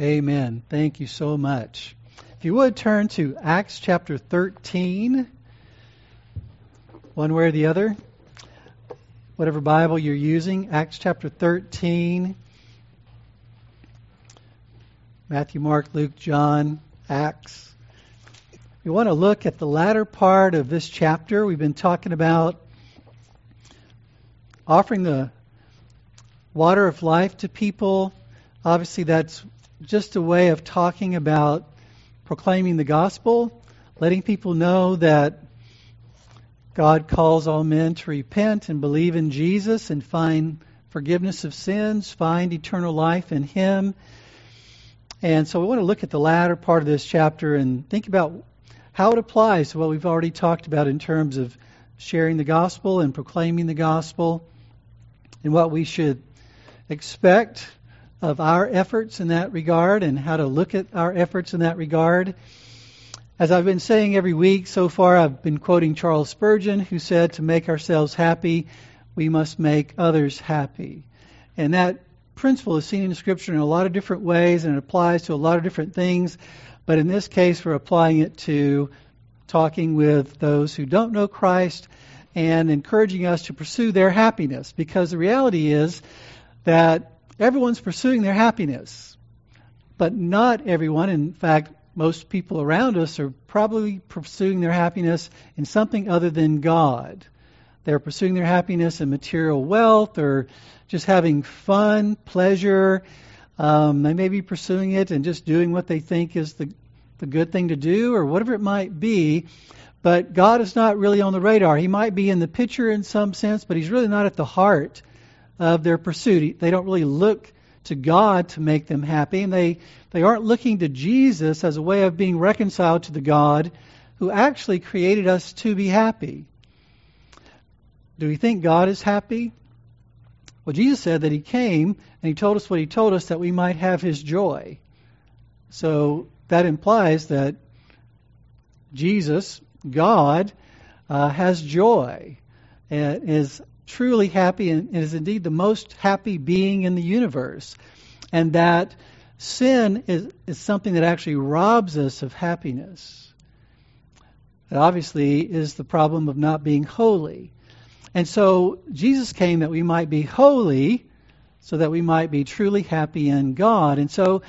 Amen. Thank you so much. If you would turn to Acts chapter 13, one way or the other, whatever Bible you're using, Acts chapter 13, Matthew, Mark, Luke, John, Acts. We want to look at the latter part of this chapter. We've been talking about offering the water of life to people. Obviously, that's just a way of talking about proclaiming the gospel, letting people know that God calls all men to repent and believe in Jesus and find forgiveness of sins, find eternal life in Him. And so we want to look at the latter part of this chapter and think about how it applies to what we've already talked about in terms of sharing the gospel and proclaiming the gospel and what we should expect of our efforts in that regard and how to look at our efforts in that regard. As I've been saying every week so far, I've been quoting Charles Spurgeon, who said, To make ourselves happy, we must make others happy. And that principle is seen in Scripture in a lot of different ways and it applies to a lot of different things. But in this case, we're applying it to talking with those who don't know Christ and encouraging us to pursue their happiness because the reality is that everyone's pursuing their happiness, but not everyone. In fact, most people around us are probably pursuing their happiness in something other than God. They're pursuing their happiness in material wealth or just having fun, pleasure. Um, they may be pursuing it and just doing what they think is the, the good thing to do or whatever it might be. But God is not really on the radar. He might be in the picture in some sense, but He's really not at the heart of their pursuit. They don't really look to God to make them happy, and they, they aren't looking to Jesus as a way of being reconciled to the God who actually created us to be happy. Do we think God is happy? Well, Jesus said that He came and He told us what He told us that we might have His joy. So that implies that Jesus, God, uh, has joy and is truly happy and is indeed the most happy being in the universe. And that sin is, is something that actually robs us of happiness. It obviously is the problem of not being holy. And so Jesus came that we might be holy, so that we might be truly happy in God. And so,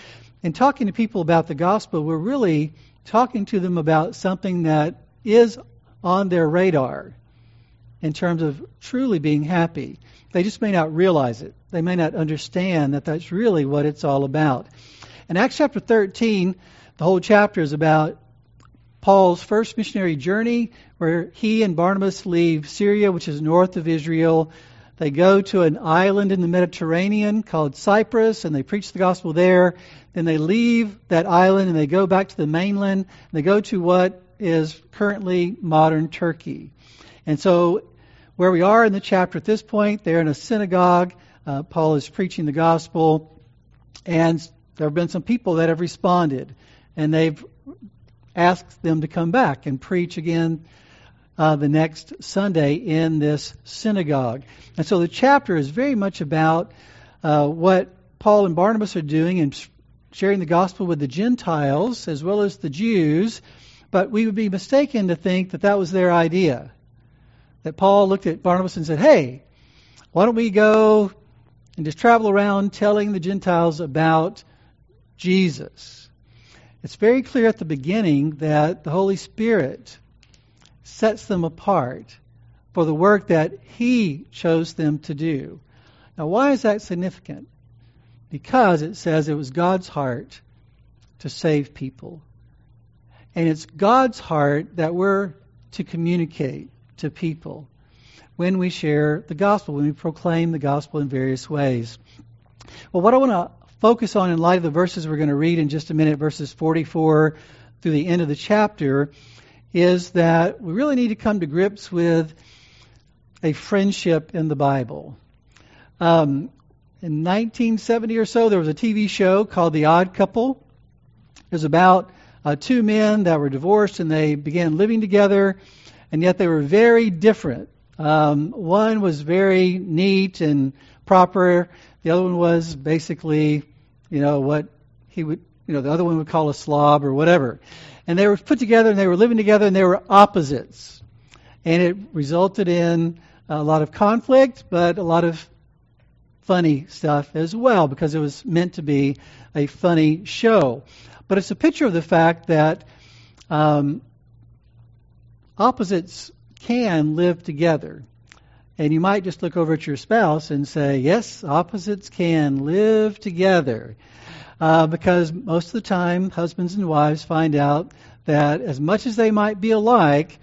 in talking to people about the gospel, we're really talking to them about something that is on their radar in terms of truly being happy. They just may not realize it. They may not understand that that's really what it's all about. In Acts chapter 13, the whole chapter is about Paul's first missionary journey, where he and Barnabas leave Syria, which is north of Israel. They go to an island in the Mediterranean called Cyprus, and they preach the gospel there. Then they leave that island and they go back to the mainland. They go to what is currently modern Turkey. And so where we are in the chapter at this point. They're in a synagogue. Uh, Paul is preaching the gospel, and there have been some people that have responded, and they've asked them to come back and preach again uh, the next Sunday in this synagogue. And so the chapter is very much about uh, what Paul and Barnabas are doing and sharing the gospel with the Gentiles as well as the Jews. But we would be mistaken to think that that was their idea that Paul looked at Barnabas and said, Hey, why don't we go and just travel around telling the Gentiles about Jesus? It's very clear at the beginning that the Holy Spirit sets them apart for the work that He chose them to do. Now, why is that significant? Because it says it was God's heart to save people. And it's God's heart that we're to communicate to people when we share the gospel, when we proclaim the gospel in various ways. Well, what I want to focus on in light of the verses we're going to read in just a minute, verses 44 through the end of the chapter, is that we really need to come to grips with a friendship in the Bible. Um, in 1970 or so, there was a TV show called The Odd Couple. It was about uh, two men that were divorced and they began living together and yet they were very different. Um, one was very neat and proper. The other one was basically, you know, what he would, you know, the other one would call a slob or whatever. And they were put together and they were living together and they were opposites. And it resulted in a lot of conflict, but a lot of funny stuff as well because it was meant to be a funny show. But it's a picture of the fact that um, opposites can live together. And you might just look over at your spouse and say, yes, opposites can live together. Uh, because most of the time, husbands and wives find out that as much as they might be alike,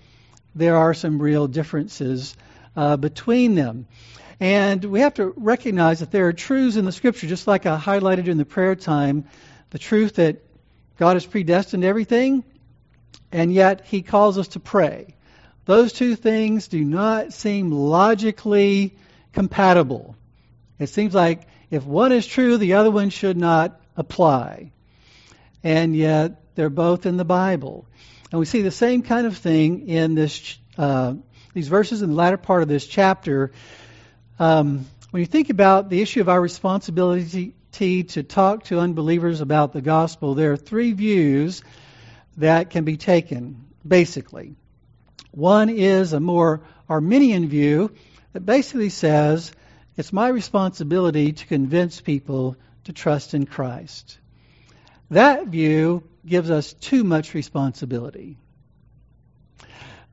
there are some real differences uh, between them. And we have to recognize that there are truths in the Scripture, just like I highlighted in the prayer time, the truth that God has predestined everything, and yet He calls us to pray. Those two things do not seem logically compatible. It seems like if one is true, the other one should not apply. And yet they're both in the Bible. And we see the same kind of thing in this, uh, these verses in the latter part of this chapter. Um, when you think about the issue of our responsibility to talk to unbelievers about the gospel, there are three views that can be taken, basically. One is a more Arminian view that basically says it's my responsibility to convince people to trust in Christ. That view gives us too much responsibility.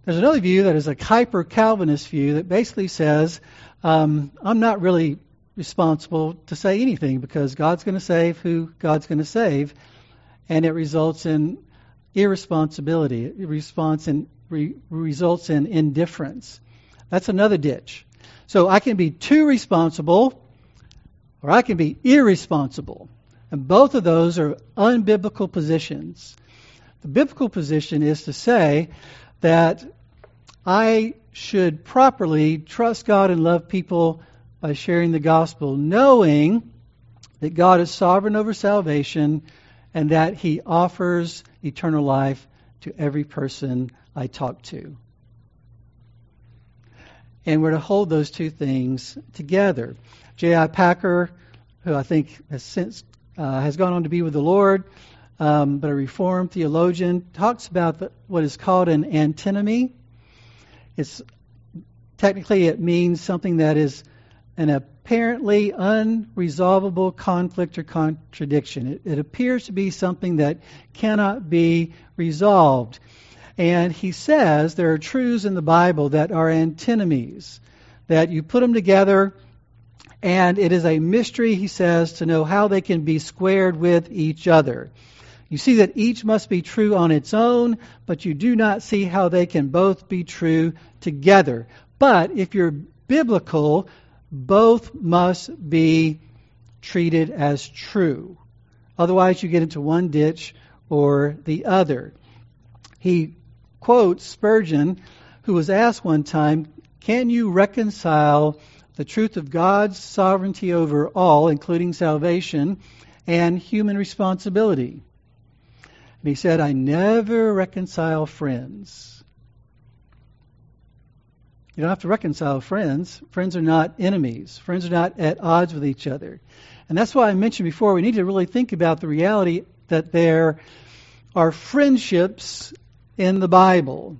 There's another view that is a hyper Calvinist view that basically says um, I'm not really responsible to say anything because God's going to save who God's going to save, and it results in irresponsibility. Response in re- results in indifference. That's another ditch. So I can be too responsible or I can be irresponsible. And both of those are unbiblical positions. The biblical position is to say that I should properly trust God and love people by sharing the gospel, knowing that God is sovereign over salvation and that He offers eternal life to every person I talk to. And we're to hold those two things together. J.I. Packer, who I think has since uh, has gone on to be with the Lord, um, but a Reformed theologian, talks about the, what is called an antinomy. It's technically it means something that is an apparently unresolvable conflict or contradiction. It, it appears to be something that cannot be resolved. And he says there are truths in the Bible that are antinomies, that you put them together, and it is a mystery, he says, to know how they can be squared with each other. You see that each must be true on its own, but you do not see how they can both be true together. But if you're biblical, both must be treated as true. Otherwise, you get into one ditch or the other. He quotes Spurgeon, who was asked one time, Can you reconcile the truth of God's sovereignty over all, including salvation, and human responsibility? And he said, I never reconcile friends. You don't have to reconcile friends. Friends are not enemies. Friends are not at odds with each other. And that's why I mentioned before we need to really think about the reality that there are friendships in the Bible.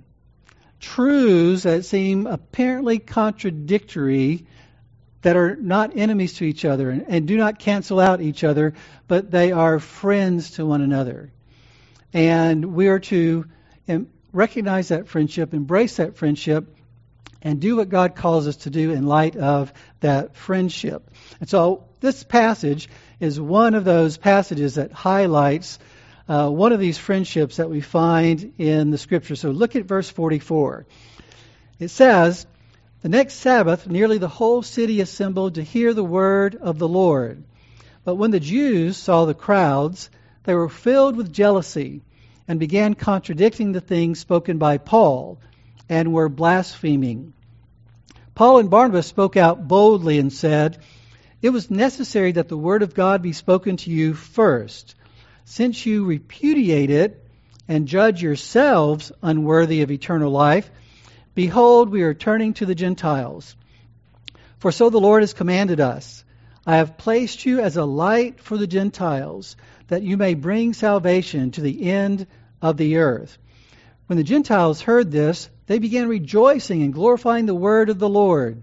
Truths that seem apparently contradictory, that are not enemies to each other and, and do not cancel out each other, but they are friends to one another. And we are to recognize that friendship, embrace that friendship, and do what God calls us to do in light of that friendship. And so this passage is one of those passages that highlights uh, one of these friendships that we find in the scripture. So look at verse 44. It says, The next Sabbath, nearly the whole city assembled to hear the word of the Lord. But when the Jews saw the crowds, they were filled with jealousy and began contradicting the things spoken by Paul and were blaspheming. Paul and Barnabas spoke out boldly and said, It was necessary that the word of God be spoken to you first since you repudiate it and judge yourselves unworthy of eternal life, behold, we are turning to the Gentiles. For so the Lord has commanded us I have placed you as a light for the Gentiles, that you may bring salvation to the end of the earth. When the Gentiles heard this, they began rejoicing and glorifying the word of the Lord.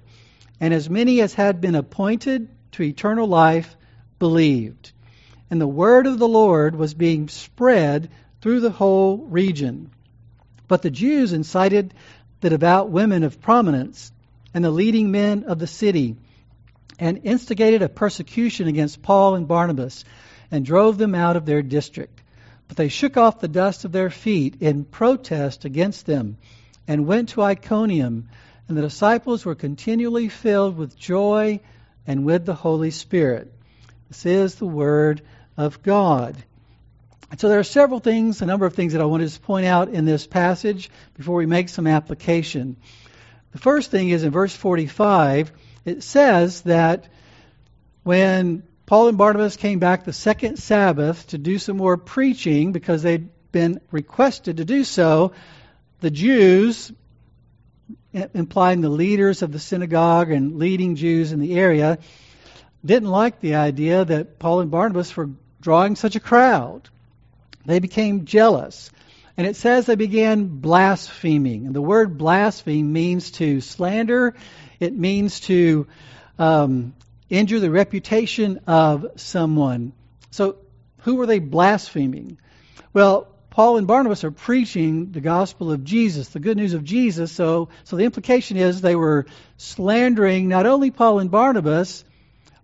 And as many as had been appointed to eternal life believed. And the word of the Lord was being spread through the whole region. But the Jews incited the devout women of prominence and the leading men of the city and instigated a persecution against Paul and Barnabas and drove them out of their district. But they shook off the dust of their feet in protest against them and went to Iconium, and the disciples were continually filled with joy and with the Holy Spirit. This is the Word of God. And so there are several things, a number of things that I wanted to point out in this passage before we make some application. The first thing is in verse 45, it says that when Paul and Barnabas came back the second Sabbath to do some more preaching because they'd been requested to do so. The Jews, implying the leaders of the synagogue and leading Jews in the area, didn't like the idea that Paul and Barnabas were drawing such a crowd. They became jealous. And it says they began blaspheming. And the word blaspheme means to slander, it means to um, injure the reputation of someone. So, who were they blaspheming? Well, Paul and Barnabas are preaching the gospel of Jesus, the good news of Jesus. So, so the implication is they were slandering not only Paul and Barnabas,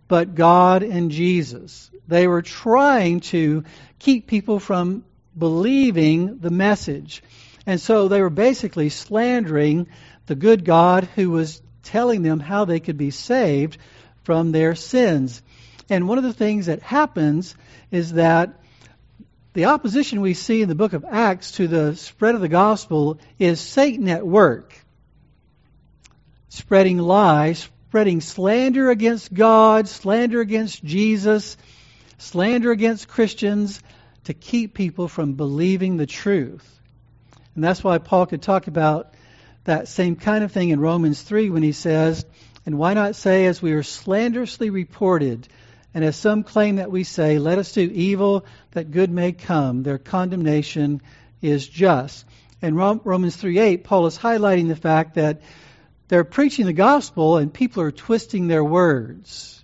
but God and Jesus. They were trying to keep people from believing the message. And so they were basically slandering the good God who was telling them how they could be saved from their sins. And one of the things that happens is that the opposition we see in the book of Acts to the spread of the gospel is Satan at work, spreading lies, spreading slander against God, slander against Jesus, slander against Christians to keep people from believing the truth. And that's why Paul could talk about that same kind of thing in Romans 3 when he says, and why not say, as we are slanderously reported, and as some claim that we say, let us do evil that good may come, their condemnation is just. In Romans 3:8, Paul is highlighting the fact that they're preaching the gospel and people are twisting their words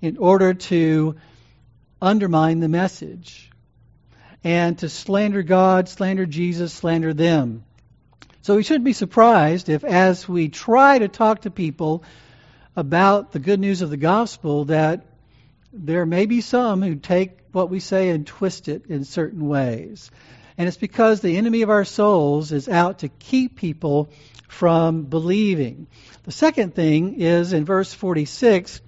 in order to undermine the message and to slander God, slander Jesus, slander them. So we shouldn't be surprised if, as we try to talk to people about the good news of the gospel that there may be some who take what we say and twist it in certain ways. And it's because the enemy of our souls is out to keep people from believing. The second thing is in verse 46,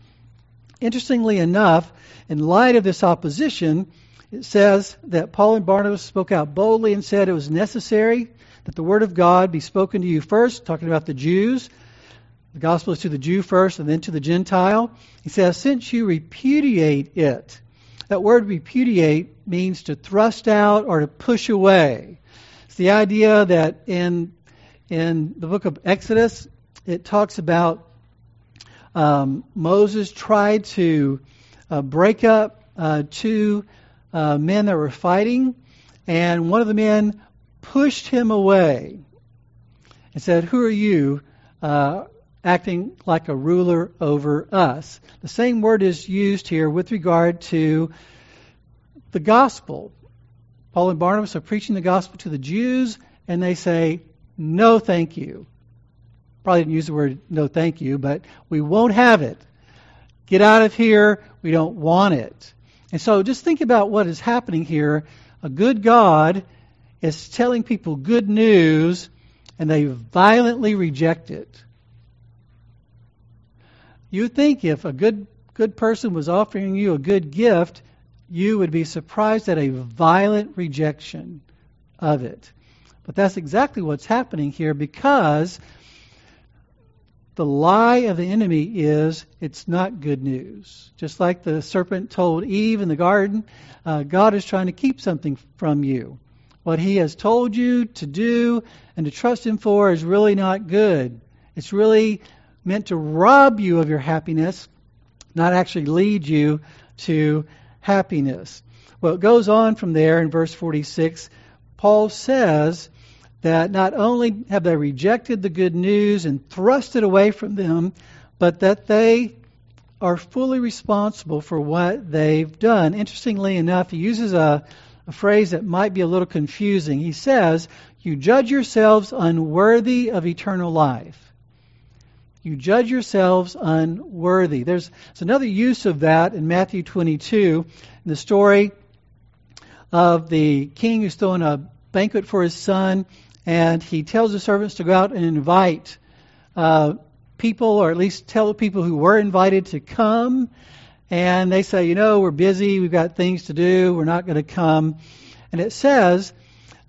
interestingly enough, in light of this opposition, it says that Paul and Barnabas spoke out boldly and said it was necessary that the word of God be spoken to you first, talking about the Jews, the gospel is to the Jew first and then to the Gentile. He says, since you repudiate it, that word repudiate means to thrust out or to push away. It's the idea that in, in the book of Exodus, it talks about um, Moses tried to uh, break up uh, two uh, men that were fighting, and one of the men pushed him away and said, Who are you? Uh, acting like a ruler over us. The same word is used here with regard to the gospel. Paul and Barnabas are preaching the gospel to the Jews, and they say, No, thank you. Probably didn't use the word no, thank you, but we won't have it. Get out of here. We don't want it. And so just think about what is happening here. A good God is telling people good news, and they violently reject it. You think if a good good person was offering you a good gift, you would be surprised at a violent rejection of it. But that's exactly what's happening here because the lie of the enemy is it's not good news. Just like the serpent told Eve in the garden, uh, God is trying to keep something from you. What he has told you to do and to trust him for is really not good. It's really meant to rob you of your happiness not actually lead you to happiness. Well, it goes on from there in verse 46. Paul says that not only have they rejected the good news and thrust it away from them, but that they are fully responsible for what they've done. Interestingly enough, he uses a, a phrase that might be a little confusing. He says, You judge yourselves unworthy of eternal life. You judge yourselves unworthy. There's, there's another use of that in Matthew 22, in the story of the king who's throwing a banquet for his son, and he tells the servants to go out and invite uh, people, or at least tell the people who were invited to come. And they say, you know, we're busy, we've got things to do, we're not going to come. And it says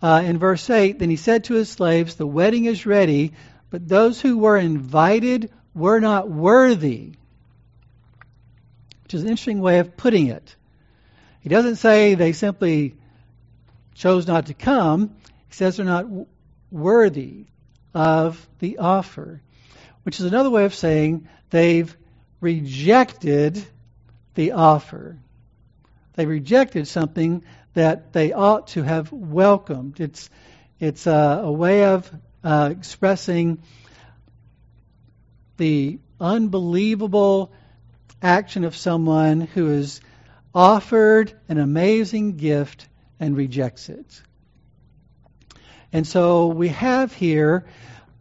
uh, in verse 8, Then he said to his slaves, The wedding is ready, but those who were invited were not worthy. Which is an interesting way of putting it. He doesn't say they simply chose not to come. He says they're not worthy of the offer, which is another way of saying they've rejected the offer. They rejected something that they ought to have welcomed. It's it's a, a way of uh, expressing the unbelievable action of someone who is offered an amazing gift and rejects it. And so we have here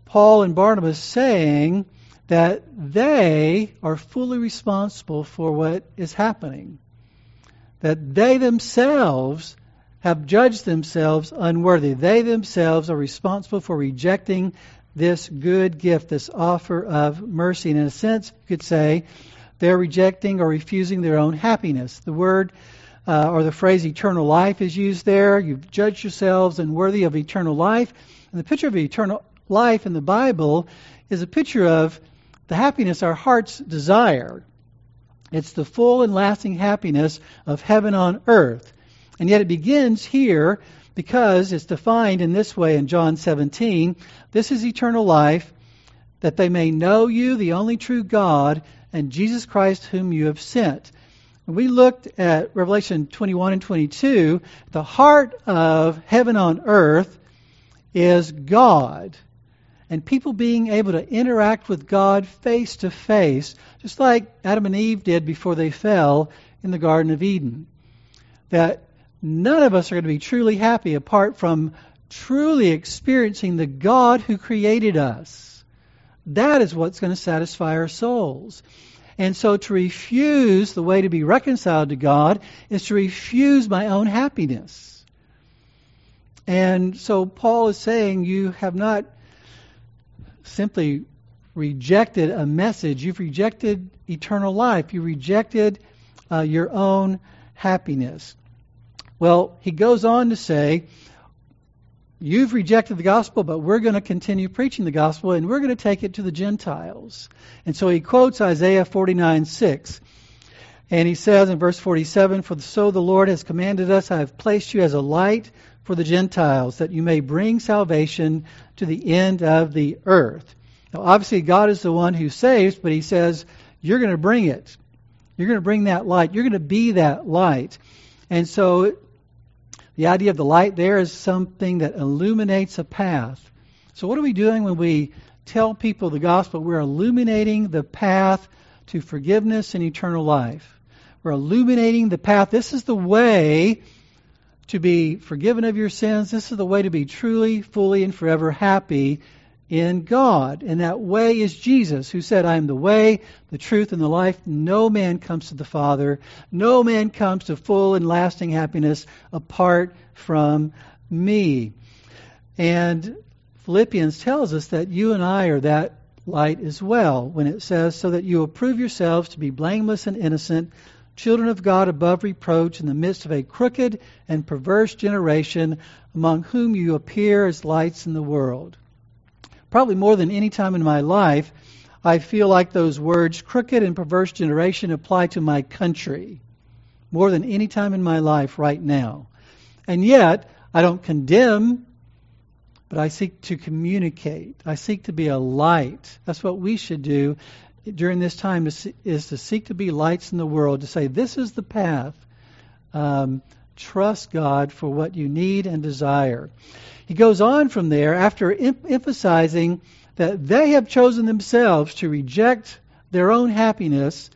Paul and Barnabas saying that they are fully responsible for what is happening. That they themselves have judged themselves unworthy. They themselves are responsible for rejecting this good gift, this offer of mercy. And in a sense, you could say they're rejecting or refusing their own happiness. The word uh, or the phrase eternal life is used there. You've judged yourselves unworthy of eternal life. And the picture of eternal life in the Bible is a picture of the happiness our hearts desire. It's the full and lasting happiness of heaven on earth. And yet it begins here because it's defined in this way in John 17. This is eternal life, that they may know you, the only true God, and Jesus Christ, whom you have sent. We looked at Revelation 21 and 22, the heart of heaven on earth is God. And people being able to interact with God face to face, just like Adam and Eve did before they fell in the Garden of Eden. That none of us are going to be truly happy apart from truly experiencing the God who created us. That is what's going to satisfy our souls. And so to refuse the way to be reconciled to God is to refuse my own happiness. And so Paul is saying you have not simply rejected a message, you've rejected eternal life, you rejected uh, your own happiness. Well, he goes on to say, You've rejected the gospel, but we're going to continue preaching the gospel and we're going to take it to the Gentiles. And so he quotes Isaiah 49 6. And he says in verse 47 For so the Lord has commanded us, I have placed you as a light for the Gentiles, that you may bring salvation to the end of the earth. Now, obviously, God is the one who saves, but he says, You're going to bring it. You're going to bring that light. You're going to be that light. And so the idea of the light there is something that illuminates a path. So, what are we doing when we tell people the gospel? We're illuminating the path to forgiveness and eternal life. We're illuminating the path. This is the way to be forgiven of your sins. This is the way to be truly, fully, and forever happy in God. And that way is Jesus, who said, I am the way, the truth, and the life. No man comes to the Father. No man comes to full and lasting happiness apart from me. And Philippians tells us that you and I are that light as well when it says, so that you will prove yourselves to be blameless and innocent, children of God above reproach in the midst of a crooked and perverse generation among whom you appear as lights in the world probably more than any time in my life, I feel like those words, crooked and perverse generation, apply to my country more than any time in my life right now. And yet, I don't condemn, but I seek to communicate. I seek to be a light. That's what we should do during this time is, to seek to be lights in the world, to say, this is the path. Um, trust God for what you need and desire. He goes on from there after em- emphasizing that they have chosen themselves to reject their own happiness.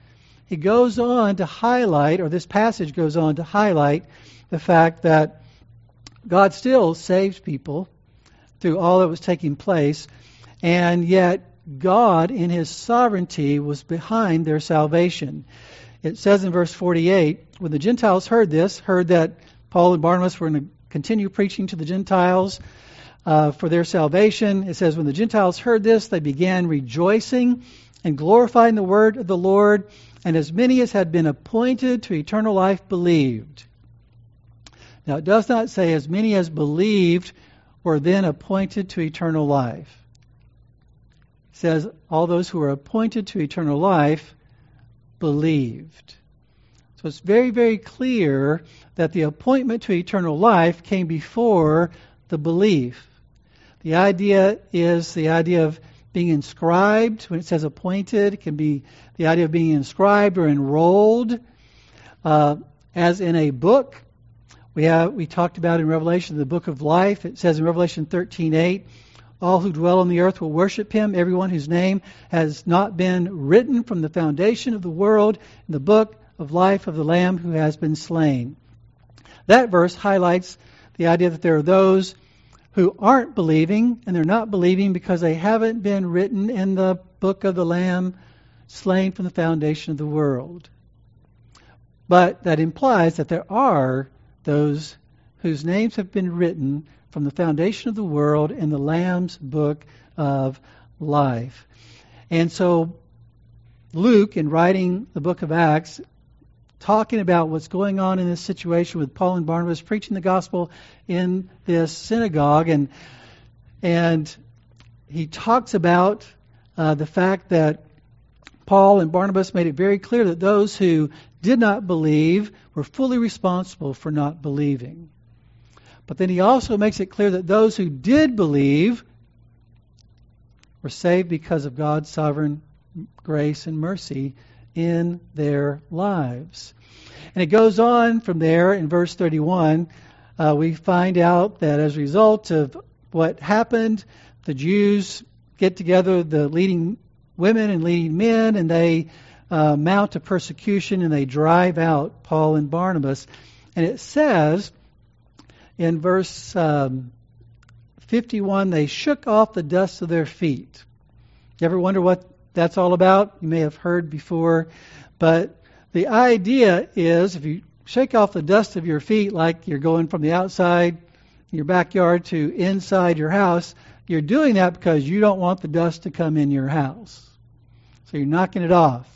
He goes on to highlight, or this passage goes on to highlight, the fact that God still saves people through all that was taking place, and yet God, in His sovereignty, was behind their salvation. It says in verse 48 when the Gentiles heard this, heard that Paul and Barnabas were in continue preaching to the Gentiles uh, for their salvation, it says, when the Gentiles heard this, they began rejoicing and glorifying the word of the Lord, and as many as had been appointed to eternal life believed. Now, it does not say as many as believed were then appointed to eternal life. It says all those who were appointed to eternal life believed. So it's very, very clear that the appointment to eternal life came before the belief. The idea is the idea of being inscribed. When it says appointed, it can be the idea of being inscribed or enrolled. Uh, as in a book, we have we talked about in Revelation the book of life. It says in Revelation 13:8, all who dwell on the earth will worship him, everyone whose name has not been written from the foundation of the world in the book of life of the Lamb who has been slain. That verse highlights the idea that there are those who aren't believing, and they're not believing because they haven't been written in the book of the Lamb slain from the foundation of the world. But that implies that there are those whose names have been written from the foundation of the world in the Lamb's book of life. And so Luke, in writing the book of Acts, talking about what's going on in this situation with Paul and Barnabas preaching the gospel in this synagogue, and and he talks about uh, the fact that Paul and Barnabas made it very clear that those who did not believe were fully responsible for not believing. But then he also makes it clear that those who did believe were saved because of God's sovereign grace and mercy in their lives. And it goes on from there in verse 31. Uh, we find out that as a result of what happened, the Jews get together, the leading women and leading men, and they uh, mount a persecution and they drive out Paul and Barnabas. And it says in verse um, 51 they shook off the dust of their feet. You ever wonder what that's all about? You may have heard before. But the idea is if you shake off the dust of your feet like you're going from the outside your backyard to inside your house, you're doing that because you don't want the dust to come in your house. So you're knocking it off.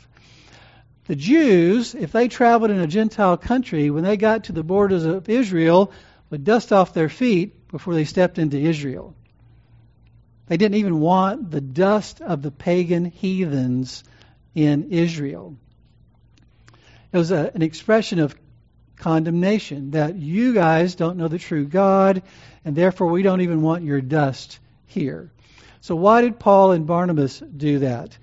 The Jews, if they traveled in a Gentile country, when they got to the borders of Israel, would dust off their feet before they stepped into Israel. They didn't even want the dust of the pagan heathens in Israel. It was a, an expression of condemnation that you guys don't know the true God, and therefore we don't even want your dust here. So, why did Paul and Barnabas do that?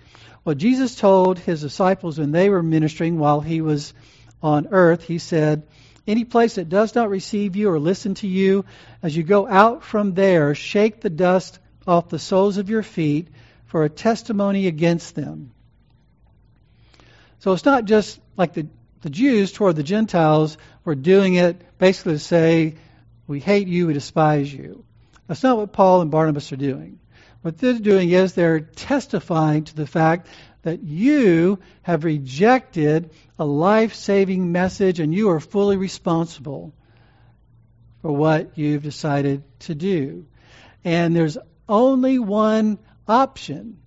Well, Jesus told his disciples when they were ministering while he was on earth, he said, Any place that does not receive you or listen to you, as you go out from there, shake the dust off the soles of your feet for a testimony against them. So it's not just like the, the Jews toward the Gentiles were doing it basically to say, We hate you, we despise you. That's not what Paul and Barnabas are doing. What they're doing is they're testifying to the fact that you have rejected a life saving message and you are fully responsible for what you've decided to do. And there's only one option.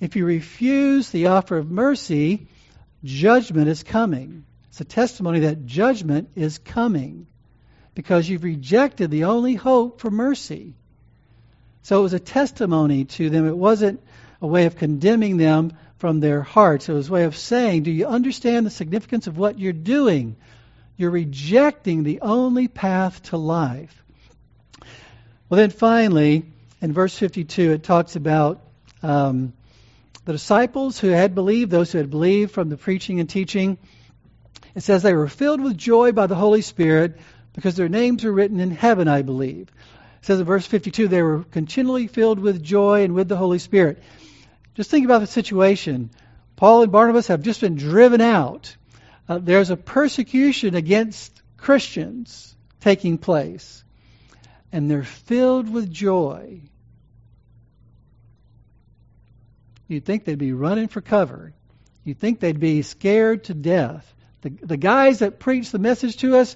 If you refuse the offer of mercy, judgment is coming. It's a testimony that judgment is coming because you've rejected the only hope for mercy. So it was a testimony to them. It wasn't a way of condemning them from their hearts. It was a way of saying, Do you understand the significance of what you're doing? You're rejecting the only path to life. Well, then finally, in verse 52, it talks about um, the disciples who had believed, those who had believed from the preaching and teaching, it says they were filled with joy by the Holy Spirit because their names were written in heaven, I believe. It says in verse 52 they were continually filled with joy and with the Holy Spirit. Just think about the situation. Paul and Barnabas have just been driven out. Uh, there's a persecution against Christians taking place, and they're filled with joy. You'd think they'd be running for cover. You'd think they'd be scared to death. The, the guys that preached the message to us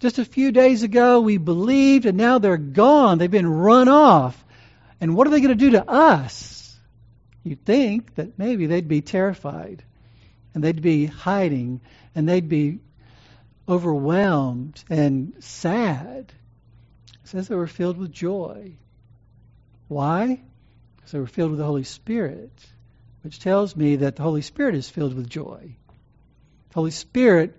just a few days ago, we believed, and now they're gone. They've been run off. And what are they going to do to us? You'd think that maybe they'd be terrified and they'd be hiding and they'd be overwhelmed and sad. It says they were filled with joy. Why? Because we're filled with the Holy Spirit, which tells me that the Holy Spirit is filled with joy. The Holy Spirit,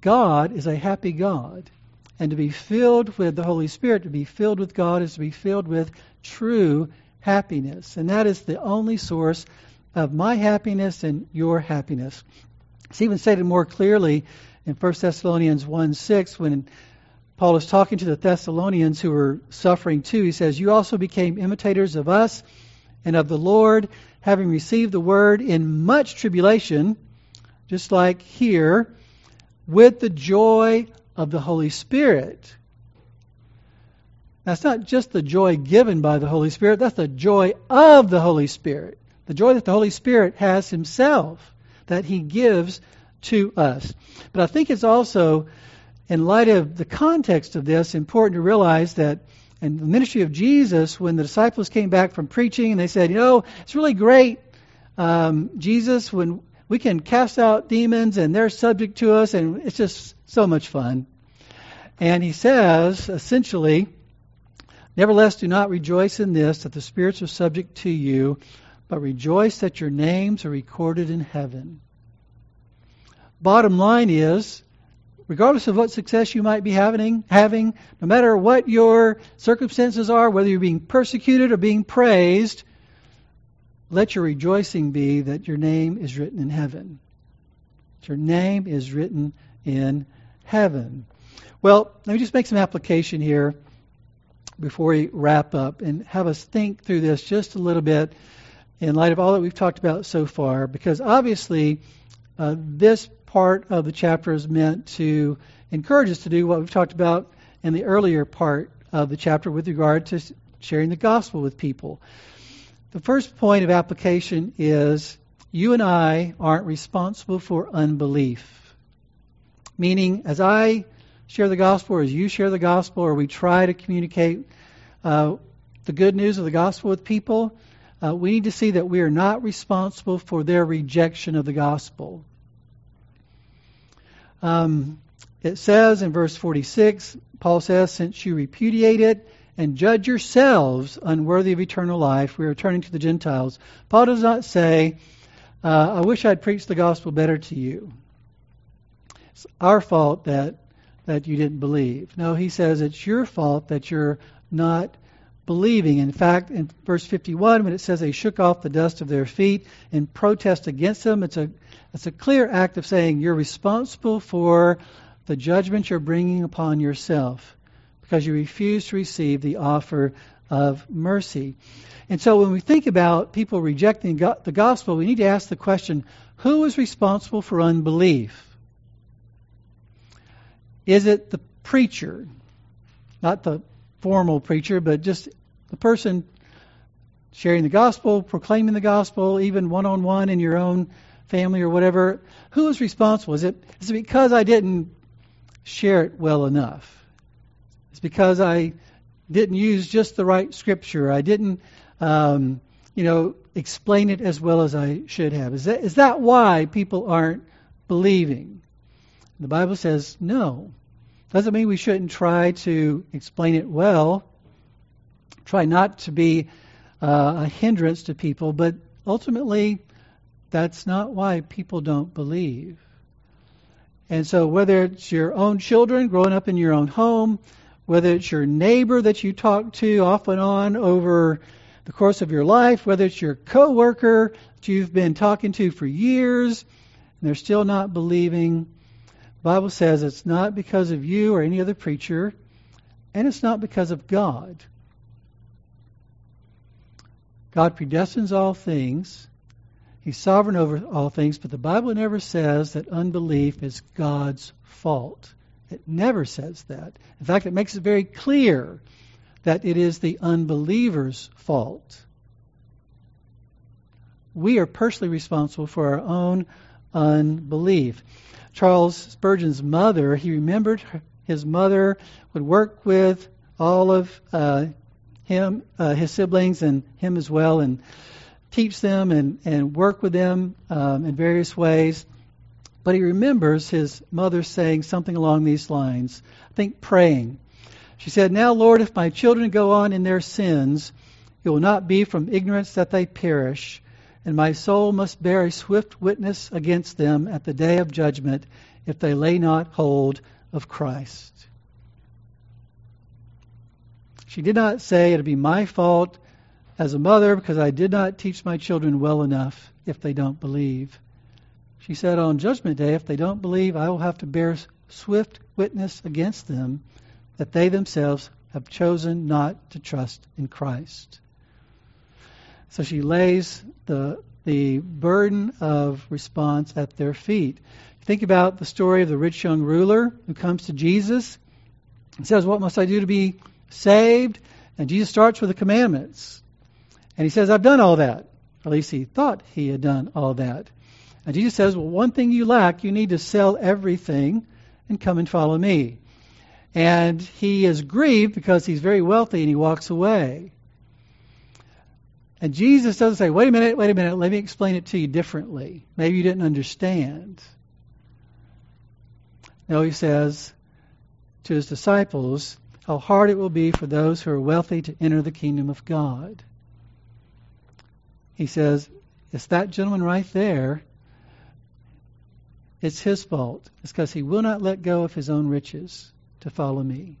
God is a happy God. And to be filled with the Holy Spirit, to be filled with God, is to be filled with true happiness. And that is the only source of my happiness and your happiness. It's even stated more clearly in 1 Thessalonians 1 6 when Paul is talking to the Thessalonians who were suffering too. He says, You also became imitators of us and of the Lord, having received the word in much tribulation, just like here, with the joy of the Holy Spirit. That's not just the joy given by the Holy Spirit, that's the joy of the Holy Spirit. The joy that the Holy Spirit has Himself, that He gives to us. But I think it's also, in light of the context of this, important to realize that in the ministry of Jesus, when the disciples came back from preaching and they said, you know, it's really great, um, Jesus, when we can cast out demons and they're subject to us, and it's just so much fun. And he says, essentially, Nevertheless, do not rejoice in this, that the spirits are subject to you, but rejoice that your names are recorded in heaven. Bottom line is, regardless of what success you might be having, having, no matter what your circumstances are, whether you're being persecuted or being praised, let your rejoicing be that your name is written in heaven. Your name is written in heaven. Well, let me just make some application here before we wrap up and have us think through this just a little bit in light of all that we've talked about so far, because obviously uh, this part of the chapter is meant to encourage us to do what we've talked about in the earlier part of the chapter with regard to sharing the gospel with people. The first point of application is you and I aren't responsible for unbelief. Meaning, as I share the gospel, or as you share the gospel, or we try to communicate uh, the good news of the gospel with people, uh, we need to see that we are not responsible for their rejection of the gospel. Um, it says in verse 46, Paul says, Since you repudiate it and judge yourselves unworthy of eternal life, we are turning to the Gentiles. Paul does not say, uh, I wish I'd preached the gospel better to you. It's our fault that that you didn't believe. No, he says it's your fault that you're not believing. In fact, in verse 51, when it says they shook off the dust of their feet in protest against them, it's a, it's a clear act of saying you're responsible for the judgment you're bringing upon yourself because you refuse to receive the offer of mercy. And so when we think about people rejecting the gospel, we need to ask the question who is responsible for unbelief? Is it the preacher? Not the formal preacher, but just the person sharing the gospel, proclaiming the gospel, even one on one in your own family or whatever. Who is responsible? Is it, is it because I didn't share it well enough? It's because I didn't use just the right scripture. I didn't, um, you know, explain it as well as I should have. Is that, is that why people aren't believing? The Bible says no. Doesn't mean we shouldn't try to explain it well. Try not to be uh, a hindrance to people, but ultimately, that's not why people don't believe. And so, whether it's your own children growing up in your own home, whether it's your neighbor that you talk to off and on over the course of your life, whether it's your coworker that you've been talking to for years and they're still not believing, Bible says it's not because of you or any other preacher, and it's not because of God. God predestines all things. He's sovereign over all things, but the Bible never says that unbelief is God's fault. It never says that. In fact, it makes it very clear that it is the unbeliever's fault. We are personally responsible for our own unbelief. Charles Spurgeon's mother, he remembered his mother would work with all of uh, him, uh, his siblings, and him as well, and teach them and, and work with them um, in various ways. But he remembers his mother saying something along these lines. I think praying. She said, Now, Lord, if my children go on in their sins, it will not be from ignorance that they perish, and my soul must bear a swift witness against them at the day of judgment if they lay not hold of Christ. She did not say it'll be my fault as a mother because I did not teach my children well enough if they don't believe. She said, On Judgment Day, if they don't believe, I will have to bear swift witness against them that they themselves have chosen not to trust in Christ. So she lays the, the burden of response at their feet. Think about the story of the rich young ruler who comes to Jesus and says, What must I do to be saved? And Jesus starts with the commandments. And he says, I've done all that. At least he thought he had done all that. And Jesus says, Well, one thing you lack, you need to sell everything and come and follow me. And he is grieved because he's very wealthy and he walks away. And Jesus doesn't say, Wait a minute, wait a minute, let me explain it to you differently. Maybe you didn't understand. No, he says to his disciples, How hard it will be for those who are wealthy to enter the kingdom of God. He says, It's that gentleman right there it's his fault. It's because he will not let go of his own riches to follow me.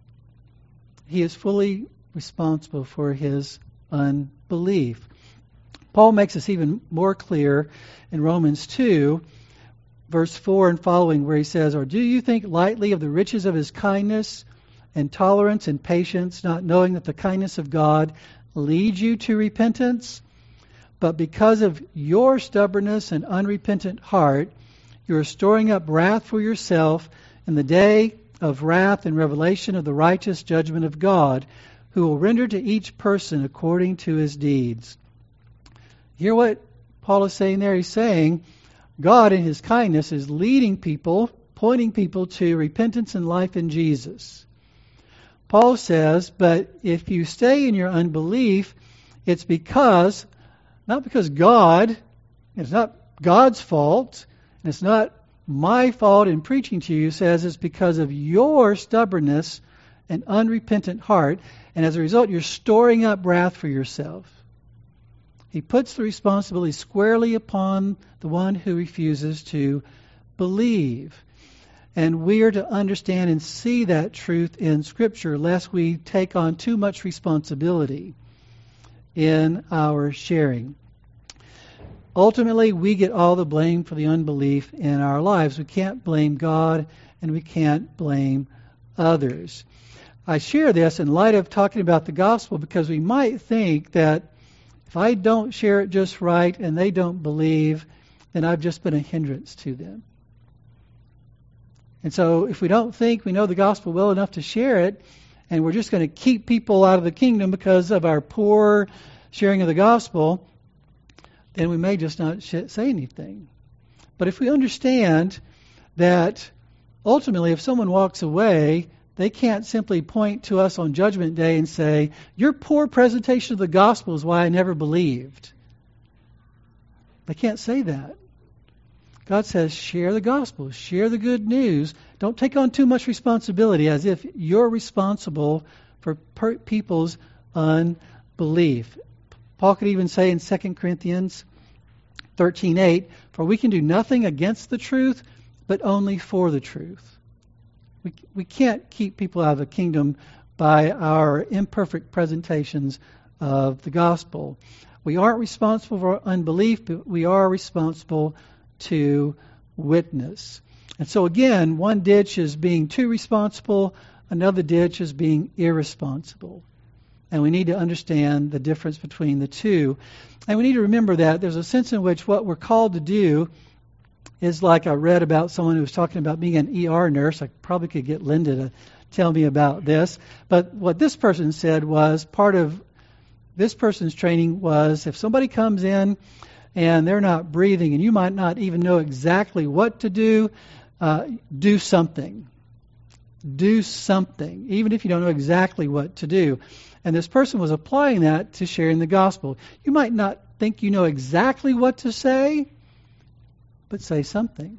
He is fully responsible for his unbelief. Paul makes this even more clear in Romans 2, verse 4 and following, where he says, Or do you think lightly of the riches of his kindness and tolerance and patience, not knowing that the kindness of God leads you to repentance? But because of your stubbornness and unrepentant heart, you are storing up wrath for yourself in the day of wrath and revelation of the righteous judgment of God, who will render to each person according to his deeds. Hear what Paul is saying there? He's saying God, in his kindness, is leading people, pointing people to repentance and life in Jesus. Paul says, but if you stay in your unbelief, it's because, not because God, it's not God's fault, and it's not my fault in preaching to you, says it's because of your stubbornness and unrepentant heart, and as a result, you're storing up wrath for yourself. He puts the responsibility squarely upon the one who refuses to believe. And we are to understand and see that truth in Scripture, lest we take on too much responsibility in our sharing. Ultimately, we get all the blame for the unbelief in our lives. We can't blame God and we can't blame others. I share this in light of talking about the gospel because we might think that if I don't share it just right and they don't believe, then I've just been a hindrance to them. And so if we don't think we know the gospel well enough to share it, and we're just going to keep people out of the kingdom because of our poor sharing of the gospel, then we may just not say anything. But if we understand that ultimately, if someone walks away, they can't simply point to us on Judgment Day and say, Your poor presentation of the gospel is why I never believed. They can't say that. God says, share the gospel, share the good news. Don't take on too much responsibility as if you're responsible for per- people's unbelief. Paul could even say in 2 Corinthians 13:8, "For we can do nothing against the truth, but only for the truth." We, we can't keep people out of the kingdom by our imperfect presentations of the gospel. We aren't responsible for unbelief, but we are responsible to witness. And so, again, one ditch is being too responsible, another ditch is being irresponsible. And we need to understand the difference between the two. And we need to remember that there's a sense in which what we're called to do is like I read about someone who was talking about being an ER nurse. I probably could get Linda to tell me about this. But what this person said was part of this person's training was if somebody comes in and they're not breathing and you might not even know exactly what to do, uh, do something. Do something, even if you don't know exactly what to do. And this person was applying that to sharing the gospel. You might not think you know exactly what to say, but say something.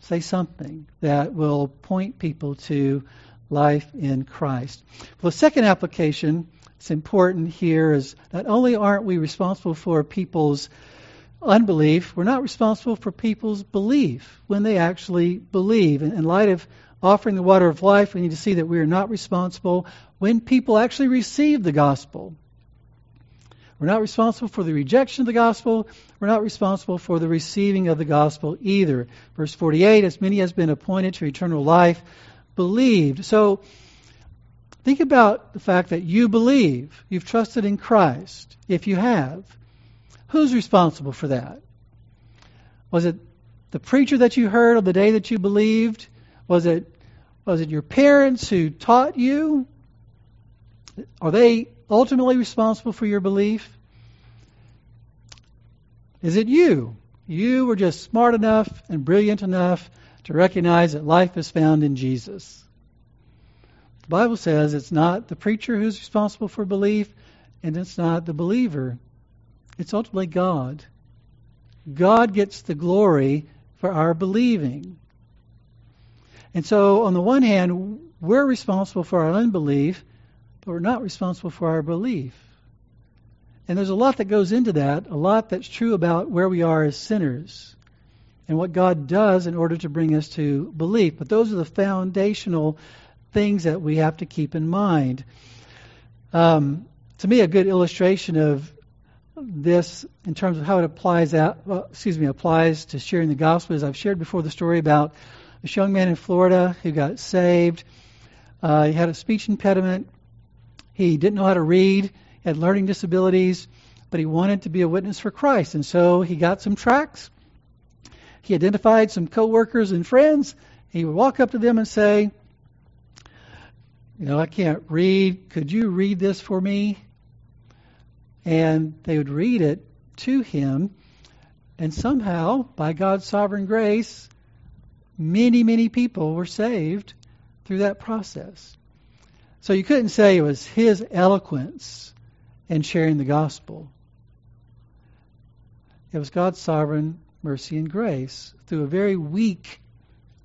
Say something that will point people to life in Christ. Well, the second application that's important here is not only aren't we responsible for people's unbelief, we're not responsible for people's belief when they actually believe. In, in light of offering the water of life, we need to see that we are not responsible when people actually receive the gospel. We're not responsible for the rejection of the gospel. We're not responsible for the receiving of the gospel either. Verse 48 As many as been appointed to eternal life believed. So think about the fact that you believe. You've trusted in Christ. If you have, who's responsible for that? Was it the preacher that you heard on the day that you believed? Was it was it your parents who taught you? Are they ultimately responsible for your belief? Is it you? You were just smart enough and brilliant enough to recognize that life is found in Jesus. The Bible says it's not the preacher who's responsible for belief, and it's not the believer. It's ultimately God. God gets the glory for our believing. And so, on the one hand, we're responsible for our unbelief, but we're not responsible for our belief. And there's a lot that goes into that, a lot that's true about where we are as sinners and what God does in order to bring us to belief. But those are the foundational things that we have to keep in mind. Um, to me, a good illustration of this in terms of how it applies out, well, excuse me, applies to sharing the gospel is I've shared before the story about this young man in Florida who got saved. Uh, he had a speech impediment. He didn't know how to read, had learning disabilities, but he wanted to be a witness for Christ. And so he got some tracts. He identified some coworkers and friends. He would walk up to them and say, You know, I can't read. Could you read this for me? And they would read it to him. And somehow, by God's sovereign grace, many, many people were saved through that process. So you couldn't say it was his eloquence in sharing the gospel. It was God's sovereign mercy and grace through a very weak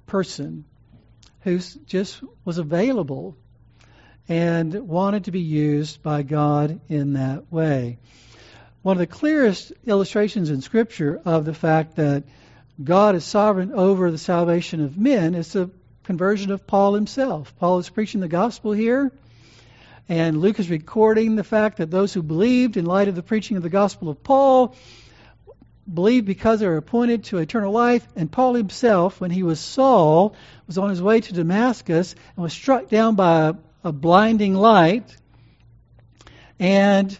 person who just was available and wanted to be used by God in that way. One of the clearest illustrations in Scripture of the fact that God is sovereign over the salvation of men is the conversion of Paul himself. Paul is preaching the gospel here, and Luke is recording the fact that those who believed in light of the preaching of the gospel of Paul believed because they were appointed to eternal life. And Paul himself, when he was Saul, was on his way to Damascus and was struck down by a, a blinding light. And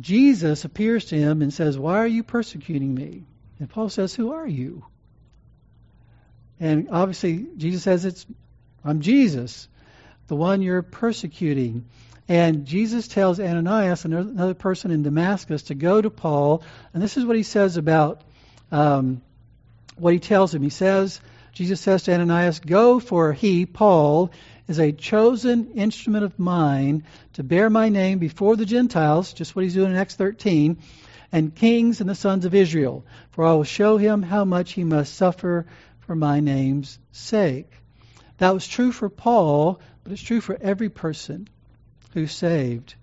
Jesus appears to him and says, Why are you persecuting me? And Paul says, Who are you? And obviously, Jesus says, "It's I'm Jesus, the one you're persecuting." And Jesus tells Ananias, another person in Damascus, to go to Paul. And this is what he says about um, what he tells him. He says, Jesus says to Ananias, Go, for he, Paul, is a chosen instrument of mine to bear my name before the Gentiles, just what he's doing in Acts 13, and kings and the sons of Israel. For I will show him how much he must suffer for my name's sake. That was true for Paul, but it's true for every person who's saved.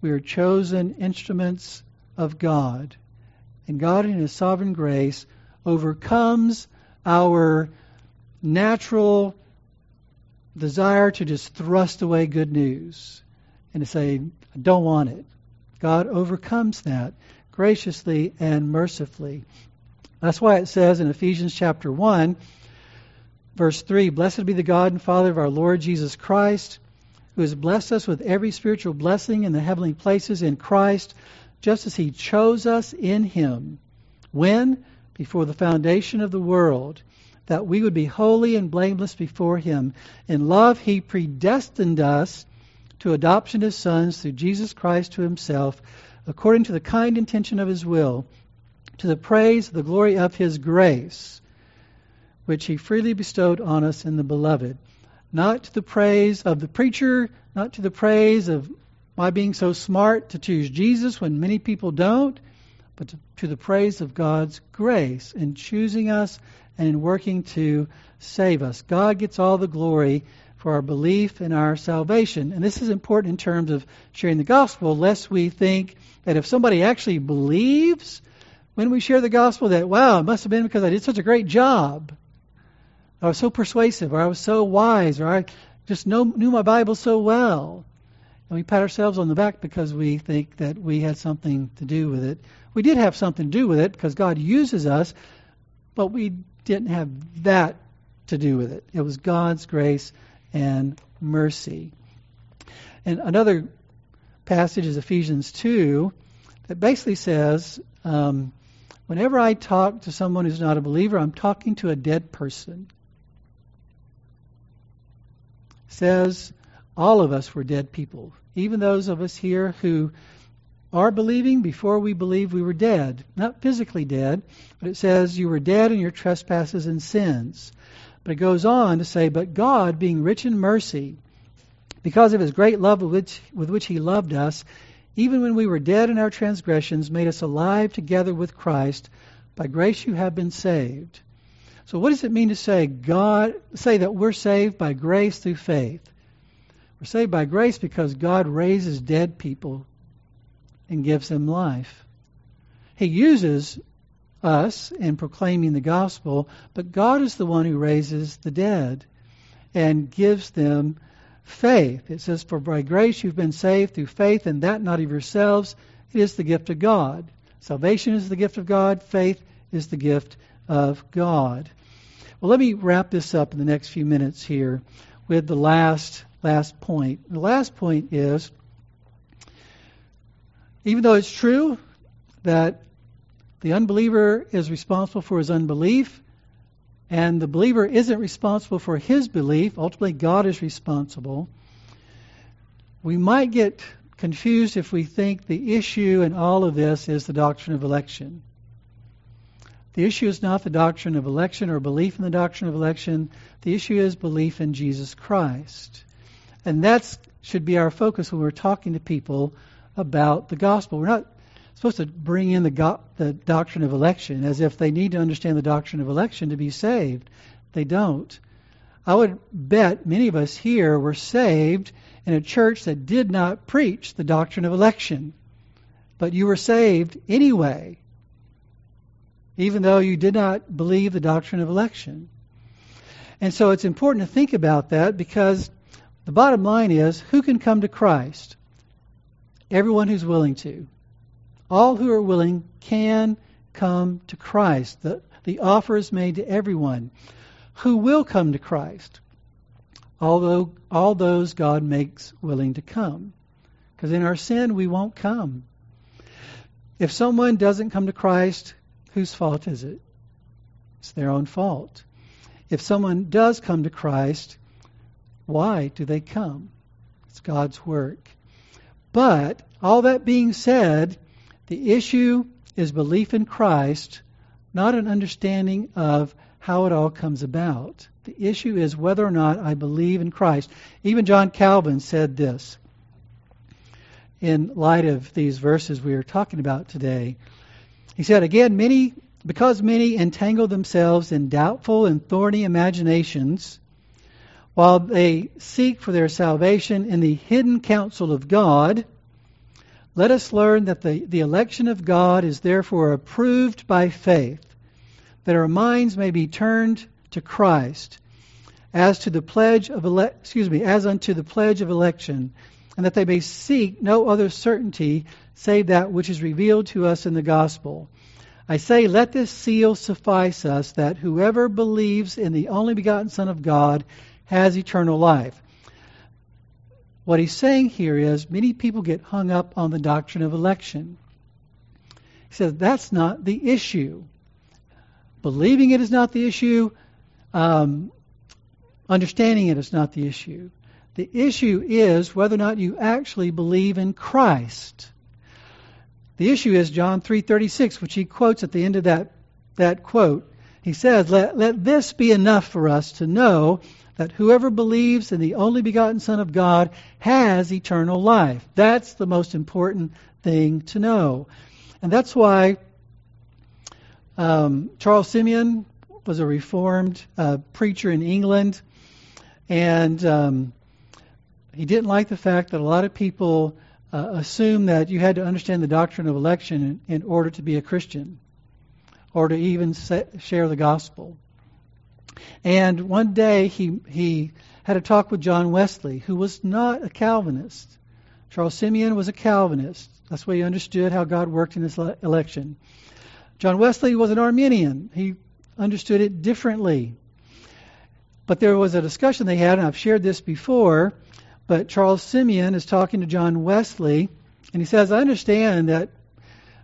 We are chosen instruments of God. And God, in His sovereign grace, overcomes our natural desire to just thrust away good news and to say, I don't want it. God overcomes that graciously and mercifully. That's why it says in Ephesians chapter 1, verse 3 Blessed be the God and Father of our Lord Jesus Christ, who has blessed us with every spiritual blessing in the heavenly places in Christ, just as he chose us in him. When? Before the foundation of the world, that we would be holy and blameless before him. In love, he predestined us to adoption as sons through Jesus Christ to himself, according to the kind intention of his will, to the praise of the glory of his grace, which he freely bestowed on us in the beloved. Not to the praise of the preacher, not to the praise of my being so smart to choose Jesus when many people don't, but to, to the praise of God's grace in choosing us and in working to save us. God gets all the glory for our belief in our salvation. And this is important in terms of sharing the gospel, lest we think that if somebody actually believes when we share the gospel that, wow, it must have been because I did such a great job. I was so persuasive, or I was so wise, or I just know, knew my Bible so well. And we pat ourselves on the back because we think that we had something to do with it. We did have something to do with it because God uses us, but we didn't have that to do with it. It was God's grace and mercy. And another passage is Ephesians 2 that basically says um, whenever I talk to someone who's not a believer, I'm talking to a dead person. Says all of us were dead people, even those of us here who are believing before we believe we were dead. Not physically dead, but it says you were dead in your trespasses and sins. But it goes on to say, But God, being rich in mercy, because of his great love with which, with which he loved us, even when we were dead in our transgressions, made us alive together with Christ. By grace you have been saved. So what does it mean to say God say that we're saved by grace through faith? We're saved by grace because God raises dead people and gives them life. He uses us in proclaiming the gospel, but God is the one who raises the dead and gives them faith. It says, For by grace you've been saved through faith, and that not of yourselves. It is the gift of God. Salvation is the gift of God, faith is the gift of God. Well, let me wrap this up in the next few minutes here with the last last point. The last point is even though it's true that the unbeliever is responsible for his unbelief, and the believer isn't responsible for his belief, ultimately, God is responsible. We might get confused if we think the issue in all of this is the doctrine of election. The issue is not the doctrine of election or belief in the doctrine of election. The issue is belief in Jesus Christ. And that should be our focus when we're talking to people about the gospel. We're not supposed to bring in the, go- the doctrine of election as if they need to understand the doctrine of election to be saved. They don't. I would bet many of us here were saved in a church that did not preach the doctrine of election. But you were saved anyway, even though you did not believe the doctrine of election. And so it's important to think about that because the bottom line is who can come to Christ? Everyone who's willing to. All who are willing can come to Christ. The, the offer is made to everyone. Who will come to Christ? Although all those God makes willing to come. Because in our sin we won't come. If someone doesn't come to Christ, whose fault is it? It's their own fault. If someone does come to Christ, why do they come? It's God's work. But all that being said, the issue is belief in Christ, not an understanding of how it all comes about. The issue is whether or not I believe in Christ. Even John Calvin said this in light of these verses we are talking about today. He said, Again, many, because many entangle themselves in doubtful and thorny imaginations, while they seek for their salvation in the hidden counsel of God, let us learn that the, the election of God is therefore approved by faith, that our minds may be turned to Christ, as to the pledge of ele- excuse me, as unto the pledge of election, and that they may seek no other certainty save that which is revealed to us in the gospel. I say, let this seal suffice us that whoever believes in the only begotten Son of God has eternal life. What he's saying here is many people get hung up on the doctrine of election. He says that's not the issue. Believing it is not the issue. Um, understanding it is not the issue. The issue is whether or not you actually believe in Christ. The issue is John 3:36, which he quotes at the end of that that quote. He says, let, let this be enough for us to know that whoever believes in the only begotten Son of God has eternal life. That's the most important thing to know. And that's why um, Charles Simeon was a Reformed uh, preacher in England, and um, he didn't like the fact that a lot of people uh, assumed that you had to understand the doctrine of election in, in order to be a Christian or to even share the gospel. And one day he he had a talk with John Wesley, who was not a Calvinist. Charles Simeon was a Calvinist. That's why he understood how God worked in this election. John Wesley was an Arminian. He understood it differently. But there was a discussion they had, and I've shared this before. But Charles Simeon is talking to John Wesley, and he says, I understand that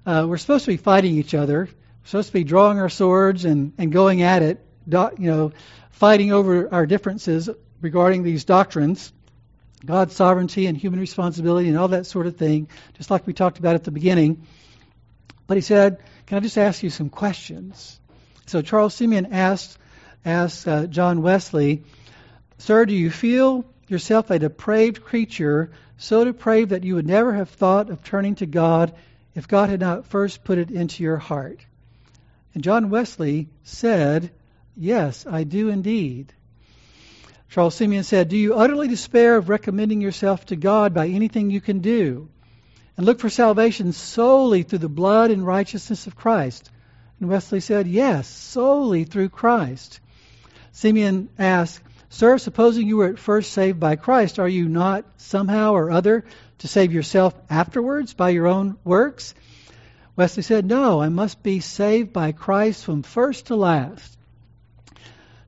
uh, we're supposed to be fighting each other. Supposed to be drawing our swords and, and going at it, you know, fighting over our differences regarding these doctrines, God's sovereignty and human responsibility and all that sort of thing, just like we talked about at the beginning. But he said, Can I just ask you some questions? So Charles Simeon asked, asked uh, John Wesley, Sir, do you feel yourself a depraved creature, so depraved that you would never have thought of turning to God if God had not first put it into your heart? And John Wesley said, Yes, I do indeed. Charles Simeon said, Do you utterly despair of recommending yourself to God by anything you can do? And look for salvation solely through the blood and righteousness of Christ. And Wesley said, Yes, solely through Christ. Simeon asked, Sir, supposing you were at first saved by Christ, are you not somehow or other to save yourself afterwards by your own works? Wesley said, No, I must be saved by Christ from first to last.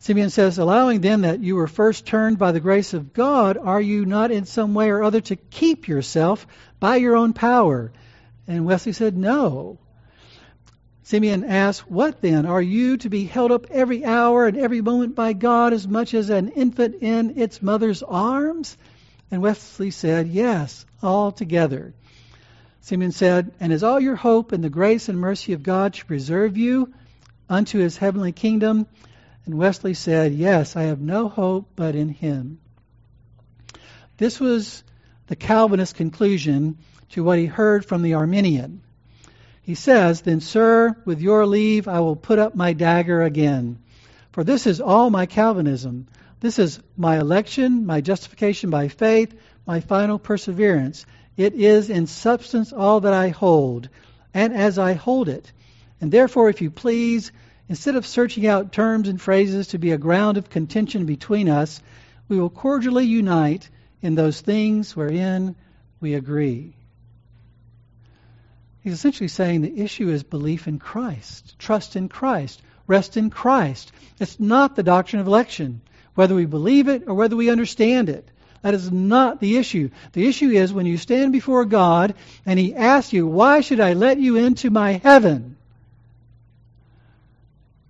Simeon says, allowing then that you were first turned by the grace of God, are you not in some way or other to keep yourself by your own power? And Wesley said, No. Simeon asked, What then? Are you to be held up every hour and every moment by God as much as an infant in its mother's arms? And Wesley said, Yes, altogether. Simeon said, And is all your hope in the grace and mercy of God to preserve you unto his heavenly kingdom? And Wesley said, Yes, I have no hope but in him. This was the Calvinist conclusion to what he heard from the Arminian. He says, Then, sir, with your leave, I will put up my dagger again. For this is all my Calvinism. This is my election, my justification by faith, my final perseverance. It is in substance all that I hold, and as I hold it. And therefore, if you please, instead of searching out terms and phrases to be a ground of contention between us, we will cordially unite in those things wherein we agree. He's essentially saying the issue is belief in Christ, trust in Christ, rest in Christ. It's not the doctrine of election, whether we believe it or whether we understand it. That is not the issue. The issue is when you stand before God and He asks you, Why should I let you into my heaven?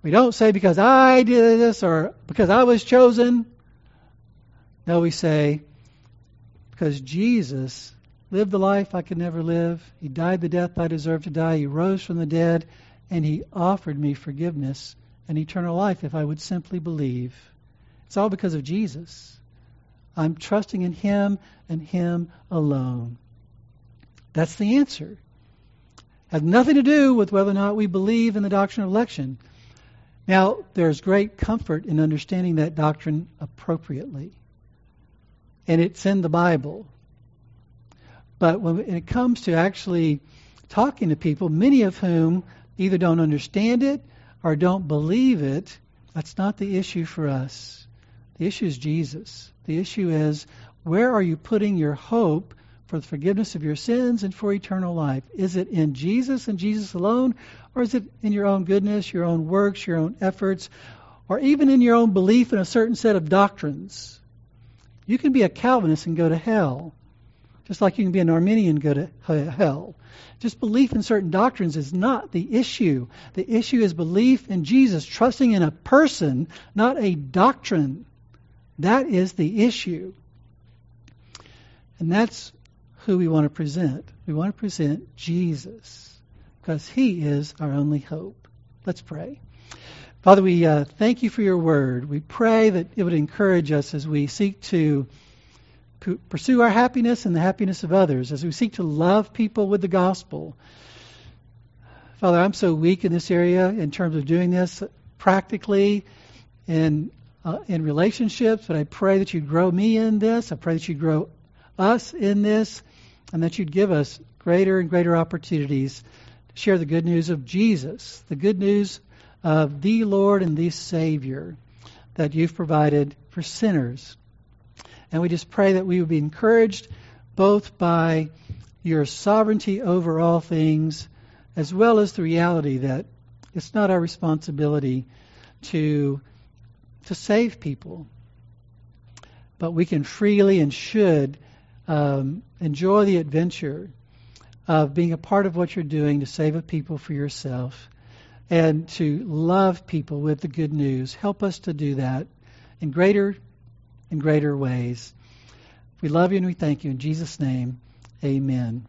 We don't say, Because I did this or because I was chosen. No, we say, Because Jesus lived the life I could never live. He died the death I deserved to die. He rose from the dead, and He offered me forgiveness and eternal life if I would simply believe. It's all because of Jesus. I'm trusting in Him and Him alone. That's the answer. Has nothing to do with whether or not we believe in the doctrine of election. Now, there's great comfort in understanding that doctrine appropriately. And it's in the Bible. But when it comes to actually talking to people, many of whom either don't understand it or don't believe it, that's not the issue for us. The issue is Jesus. The issue is where are you putting your hope for the forgiveness of your sins and for eternal life? Is it in Jesus and Jesus alone, or is it in your own goodness, your own works, your own efforts, or even in your own belief in a certain set of doctrines? You can be a Calvinist and go to hell, just like you can be an Arminian and go to hell. Just belief in certain doctrines is not the issue. The issue is belief in Jesus, trusting in a person, not a doctrine. That is the issue. And that's who we want to present. We want to present Jesus because he is our only hope. Let's pray. Father, we uh, thank you for your word. We pray that it would encourage us as we seek to p- pursue our happiness and the happiness of others, as we seek to love people with the gospel. Father, I'm so weak in this area in terms of doing this practically and uh, in relationships, but I pray that you'd grow me in this. I pray that you'd grow us in this, and that you'd give us greater and greater opportunities to share the good news of Jesus, the good news of the Lord and the Savior that you've provided for sinners. And we just pray that we would be encouraged both by your sovereignty over all things, as well as the reality that it's not our responsibility to to save people, but we can freely and should um, enjoy the adventure of being a part of what you're doing to save a people for yourself and to love people with the good news. Help us to do that in greater and greater ways. We love you and we thank you in Jesus' name. Amen.